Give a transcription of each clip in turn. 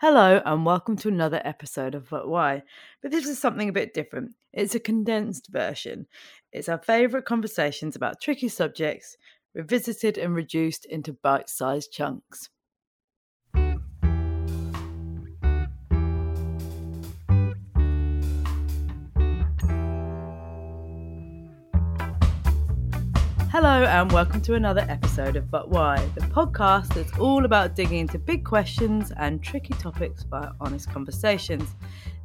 Hello and welcome to another episode of But Why. But this is something a bit different. It's a condensed version. It's our favourite conversations about tricky subjects, revisited and reduced into bite sized chunks. Hello, and welcome to another episode of But Why, the podcast that's all about digging into big questions and tricky topics via honest conversations.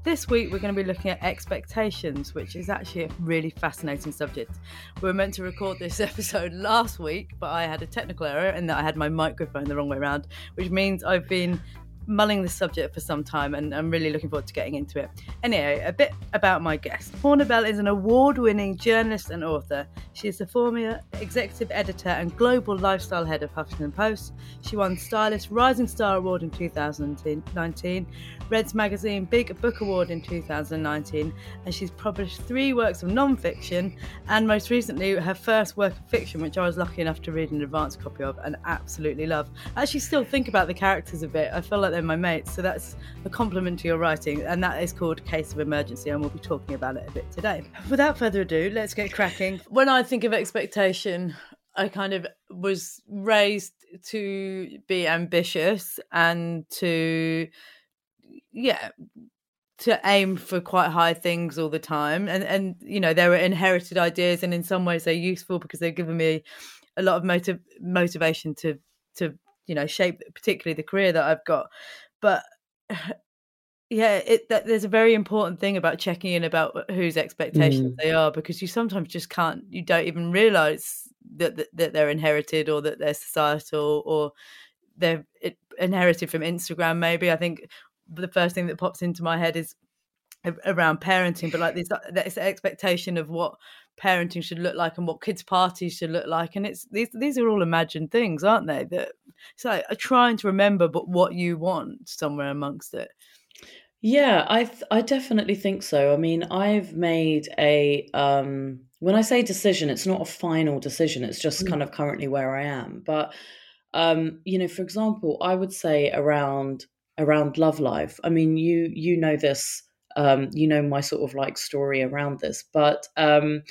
This week, we're going to be looking at expectations, which is actually a really fascinating subject. We were meant to record this episode last week, but I had a technical error in that I had my microphone the wrong way around, which means I've been mulling this subject for some time and I'm really looking forward to getting into it. Anyway, a bit about my guest. Poorna Bell is an award winning journalist and author. She is the former executive editor and global lifestyle head of Huffington Post. She won Stylist Rising Star Award in 2019, Reds Magazine Big Book Award in 2019, and she's published three works of non fiction and most recently her first work of fiction, which I was lucky enough to read an advance copy of and absolutely love. I actually still think about the characters a bit. I feel like they're my mates. So that's a compliment to your writing. And that is called Case of Emergency. And we'll be talking about it a bit today. Without further ado, let's get cracking. When I think of expectation, I kind of was raised to be ambitious and to, yeah, to aim for quite high things all the time and and you know there are inherited ideas and in some ways they're useful because they've given me a lot of motiv- motivation to to you know shape particularly the career that I've got. But yeah, it that, there's a very important thing about checking in about whose expectations mm. they are because you sometimes just can't you don't even realize that, that, that they're inherited or that they're societal or they're inherited from Instagram maybe I think the first thing that pops into my head is around parenting but like this this expectation of what parenting should look like and what kids parties should look like and it's these these are all imagined things aren't they that so like trying to remember but what you want somewhere amongst it. Yeah i th- i definitely think so. I mean i've made a um when i say decision it's not a final decision it's just mm. kind of currently where i am but um you know for example i would say around around love life. I mean you you know this um, you know my sort of like story around this. But um,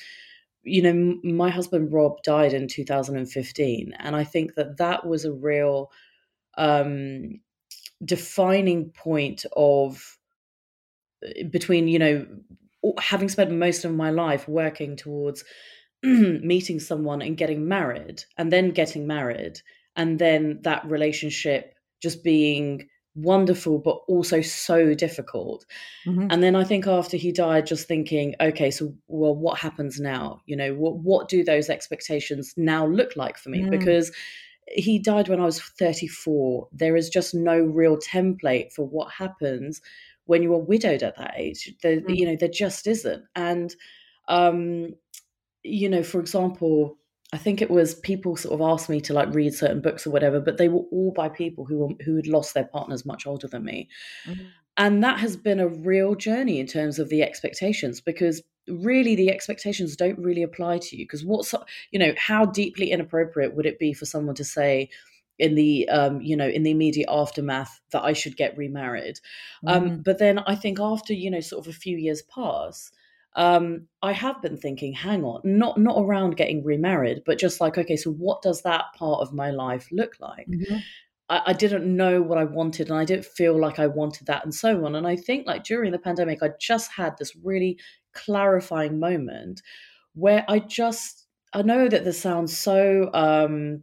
you know, my husband Rob died in 2015, and I think that that was a real um, defining point of eh, between you know having spent most of my life working towards meeting someone and getting married and then getting married and then that relationship just being wonderful but also so difficult mm-hmm. and then i think after he died just thinking okay so well what happens now you know what what do those expectations now look like for me mm. because he died when i was 34 there is just no real template for what happens when you are widowed at that age there, mm. you know there just isn't and um you know for example I think it was people sort of asked me to like read certain books or whatever, but they were all by people who were, who had lost their partners much older than me. Mm-hmm. And that has been a real journey in terms of the expectations because really the expectations don't really apply to you because what's you know how deeply inappropriate would it be for someone to say in the um, you know in the immediate aftermath that I should get remarried. Um, mm-hmm. Um, but then I think after you know sort of a few years pass, um, I have been thinking, hang on, not not around getting remarried, but just like, okay, so what does that part of my life look like? Mm-hmm. I, I, didn't know what I wanted, and I didn't feel like I wanted that, and so on. And I think, like during the pandemic, I just had this really clarifying moment where I just, I know that this sounds so. Um,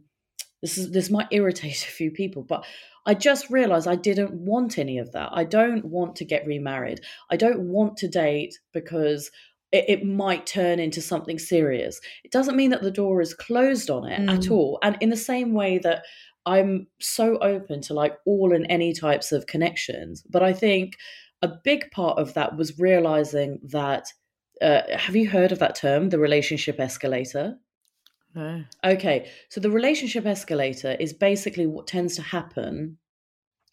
this is this might irritate a few people, but I just realized I didn't want any of that. I don't want to get remarried. I don't want to date because it, it might turn into something serious. It doesn't mean that the door is closed on it mm. at all. And in the same way that I'm so open to like all and any types of connections. But I think a big part of that was realizing that. Uh, have you heard of that term, the relationship escalator? No. Okay, so the relationship escalator is basically what tends to happen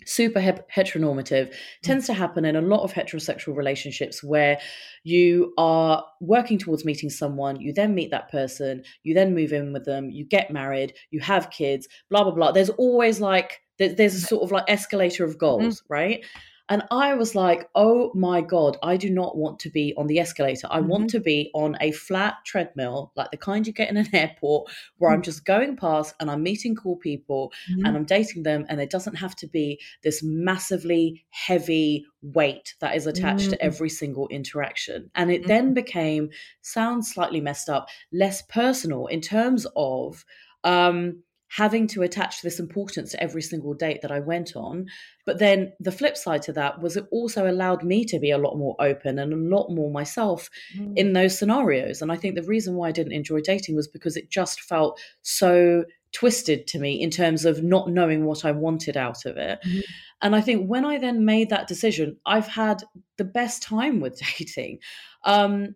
super heteronormative tends to happen in a lot of heterosexual relationships where you are working towards meeting someone you then meet that person you then move in with them you get married you have kids blah blah blah there's always like there's a sort of like escalator of goals mm. right and I was like, oh my God, I do not want to be on the escalator. I mm-hmm. want to be on a flat treadmill, like the kind you get in an airport, where mm-hmm. I'm just going past and I'm meeting cool people mm-hmm. and I'm dating them. And it doesn't have to be this massively heavy weight that is attached to mm. every single interaction. And it then mm-hmm. became, sounds slightly messed up, less personal in terms of, um, having to attach this importance to every single date that I went on. But then the flip side to that was it also allowed me to be a lot more open and a lot more myself mm. in those scenarios. And I think the reason why I didn't enjoy dating was because it just felt so twisted to me in terms of not knowing what I wanted out of it. Mm. And I think when I then made that decision, I've had the best time with dating. Um,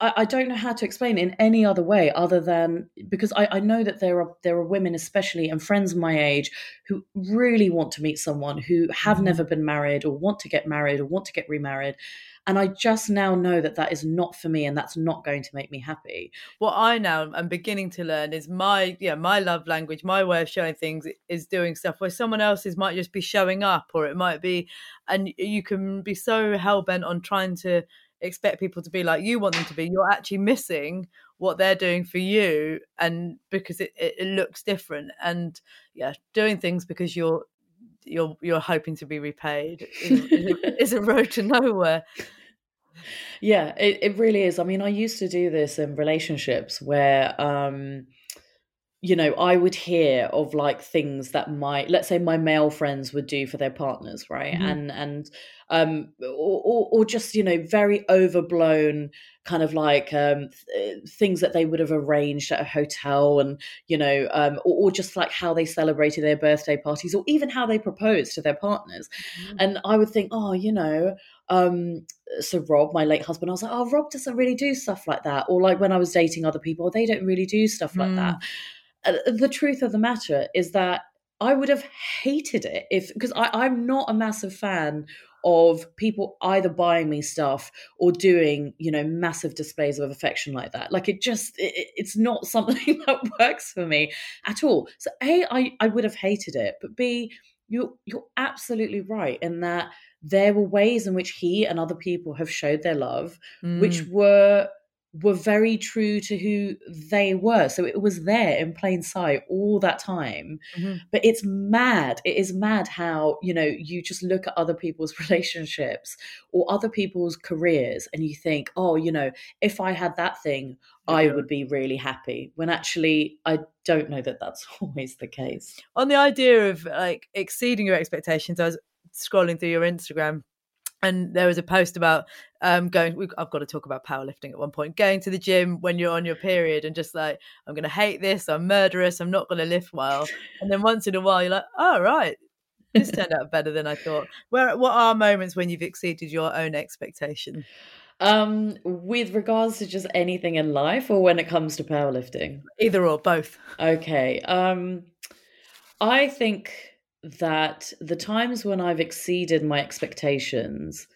I, I, don't know how to explain it in any other way other than because I, I, know that there are there are women especially and friends my age who really want to meet someone who have mm-hmm. never been married or want to get married or want to get remarried and I just now know that that is not for me and that's not going to make me happy. What I now am beginning to learn is my yeah my love language, my way of showing things is doing stuff where someone else's might just be showing up or it might be and you can be so hell bent on trying to expect people to be like you want them to be you're actually missing what they're doing for you and because it, it, it looks different. And yeah doing things because you're you're you're hoping to be repaid is, is a road to nowhere. Yeah it, it really is. I mean i used to do this in relationships where um you know, I would hear of like things that my, let's say, my male friends would do for their partners, right? Mm-hmm. And and um, or, or, or just you know, very overblown kind of like um, th- things that they would have arranged at a hotel, and you know, um, or, or, just like how they celebrated their birthday parties, or even how they proposed to their partners. Mm-hmm. And I would think, oh, you know, um so rob my late husband i was like oh rob doesn't really do stuff like that or like when i was dating other people they don't really do stuff like mm. that the truth of the matter is that I would have hated it if because I'm not a massive fan of people either buying me stuff or doing you know massive displays of affection like that like it just it, it's not something that works for me at all so a I, I would have hated it but b you're you're absolutely right in that there were ways in which he and other people have showed their love mm. which were were very true to who they were. So it was there in plain sight all that time. Mm-hmm. But it's mad. It is mad how, you know, you just look at other people's relationships or other people's careers and you think, oh, you know, if I had that thing, yeah. I would be really happy. When actually, I don't know that that's always the case. On the idea of like exceeding your expectations, I was scrolling through your Instagram and there was a post about um, going i've got to talk about powerlifting at one point going to the gym when you're on your period and just like i'm going to hate this i'm murderous i'm not going to lift well. And then once in a while you're like oh right this turned out better than i thought. Where what are moments when you've exceeded your own expectation? Um with regards to just anything in life or when it comes to powerlifting? Either or both. Okay um i think that the times when I've exceeded my expectations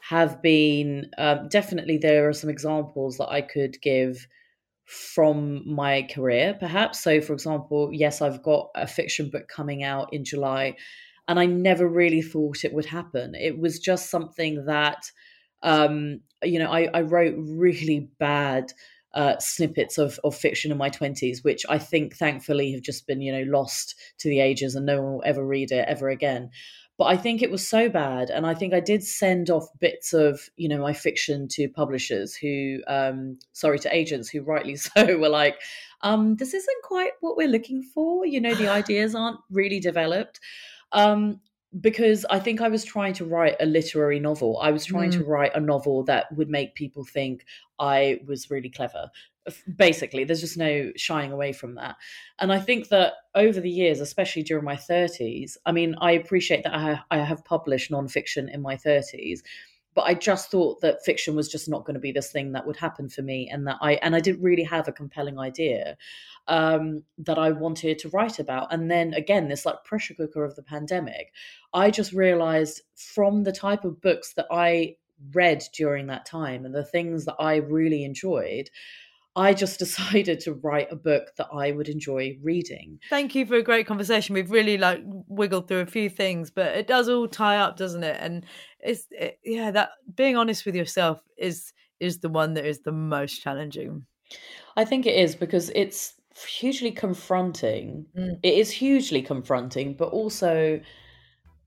have been um, definitely there are some examples that I could give from my career, perhaps. So, for example, yes, I've got a fiction book coming out in July, and I never really thought it would happen. It was just something that, um, you know, I, I wrote really bad uh, snippets of, of fiction in my 20s, which I think thankfully have just been, you know, lost to the ages and no one will ever read it ever again. But I think it was so bad. And I think I did send off bits of, you know, my fiction to publishers who, um, sorry, to agents who rightly so were like, um, this isn't quite what we're looking for. You know, the ideas aren't really developed. Um, because I think I was trying to write a literary novel. I was trying mm. to write a novel that would make people think I was really clever. Basically, there's just no shying away from that. And I think that over the years, especially during my 30s, I mean, I appreciate that I, I have published nonfiction in my 30s, but I just thought that fiction was just not going to be this thing that would happen for me, and that I and I didn't really have a compelling idea um, that I wanted to write about. And then again, this like pressure cooker of the pandemic, I just realized from the type of books that I read during that time and the things that I really enjoyed, I just decided to write a book that I would enjoy reading. Thank you for a great conversation. We've really like wiggled through a few things, but it does all tie up, doesn't it? And it's it, yeah, that being honest with yourself is is the one that is the most challenging. I think it is because it's hugely confronting. Mm. It is hugely confronting, but also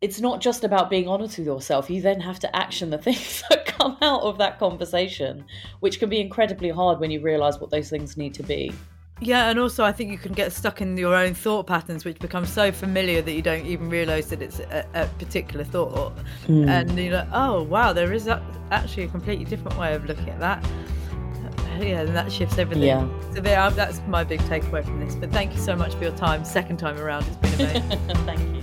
it's not just about being honest with yourself. You then have to action the things that come out of that conversation, which can be incredibly hard when you realize what those things need to be. Yeah, and also I think you can get stuck in your own thought patterns, which become so familiar that you don't even realize that it's a, a particular thought. Mm. And you're like, oh, wow, there is actually a completely different way of looking at that. Yeah, and that shifts everything. Yeah. So there, that's my big takeaway from this. But thank you so much for your time. Second time around, it's been amazing. thank you.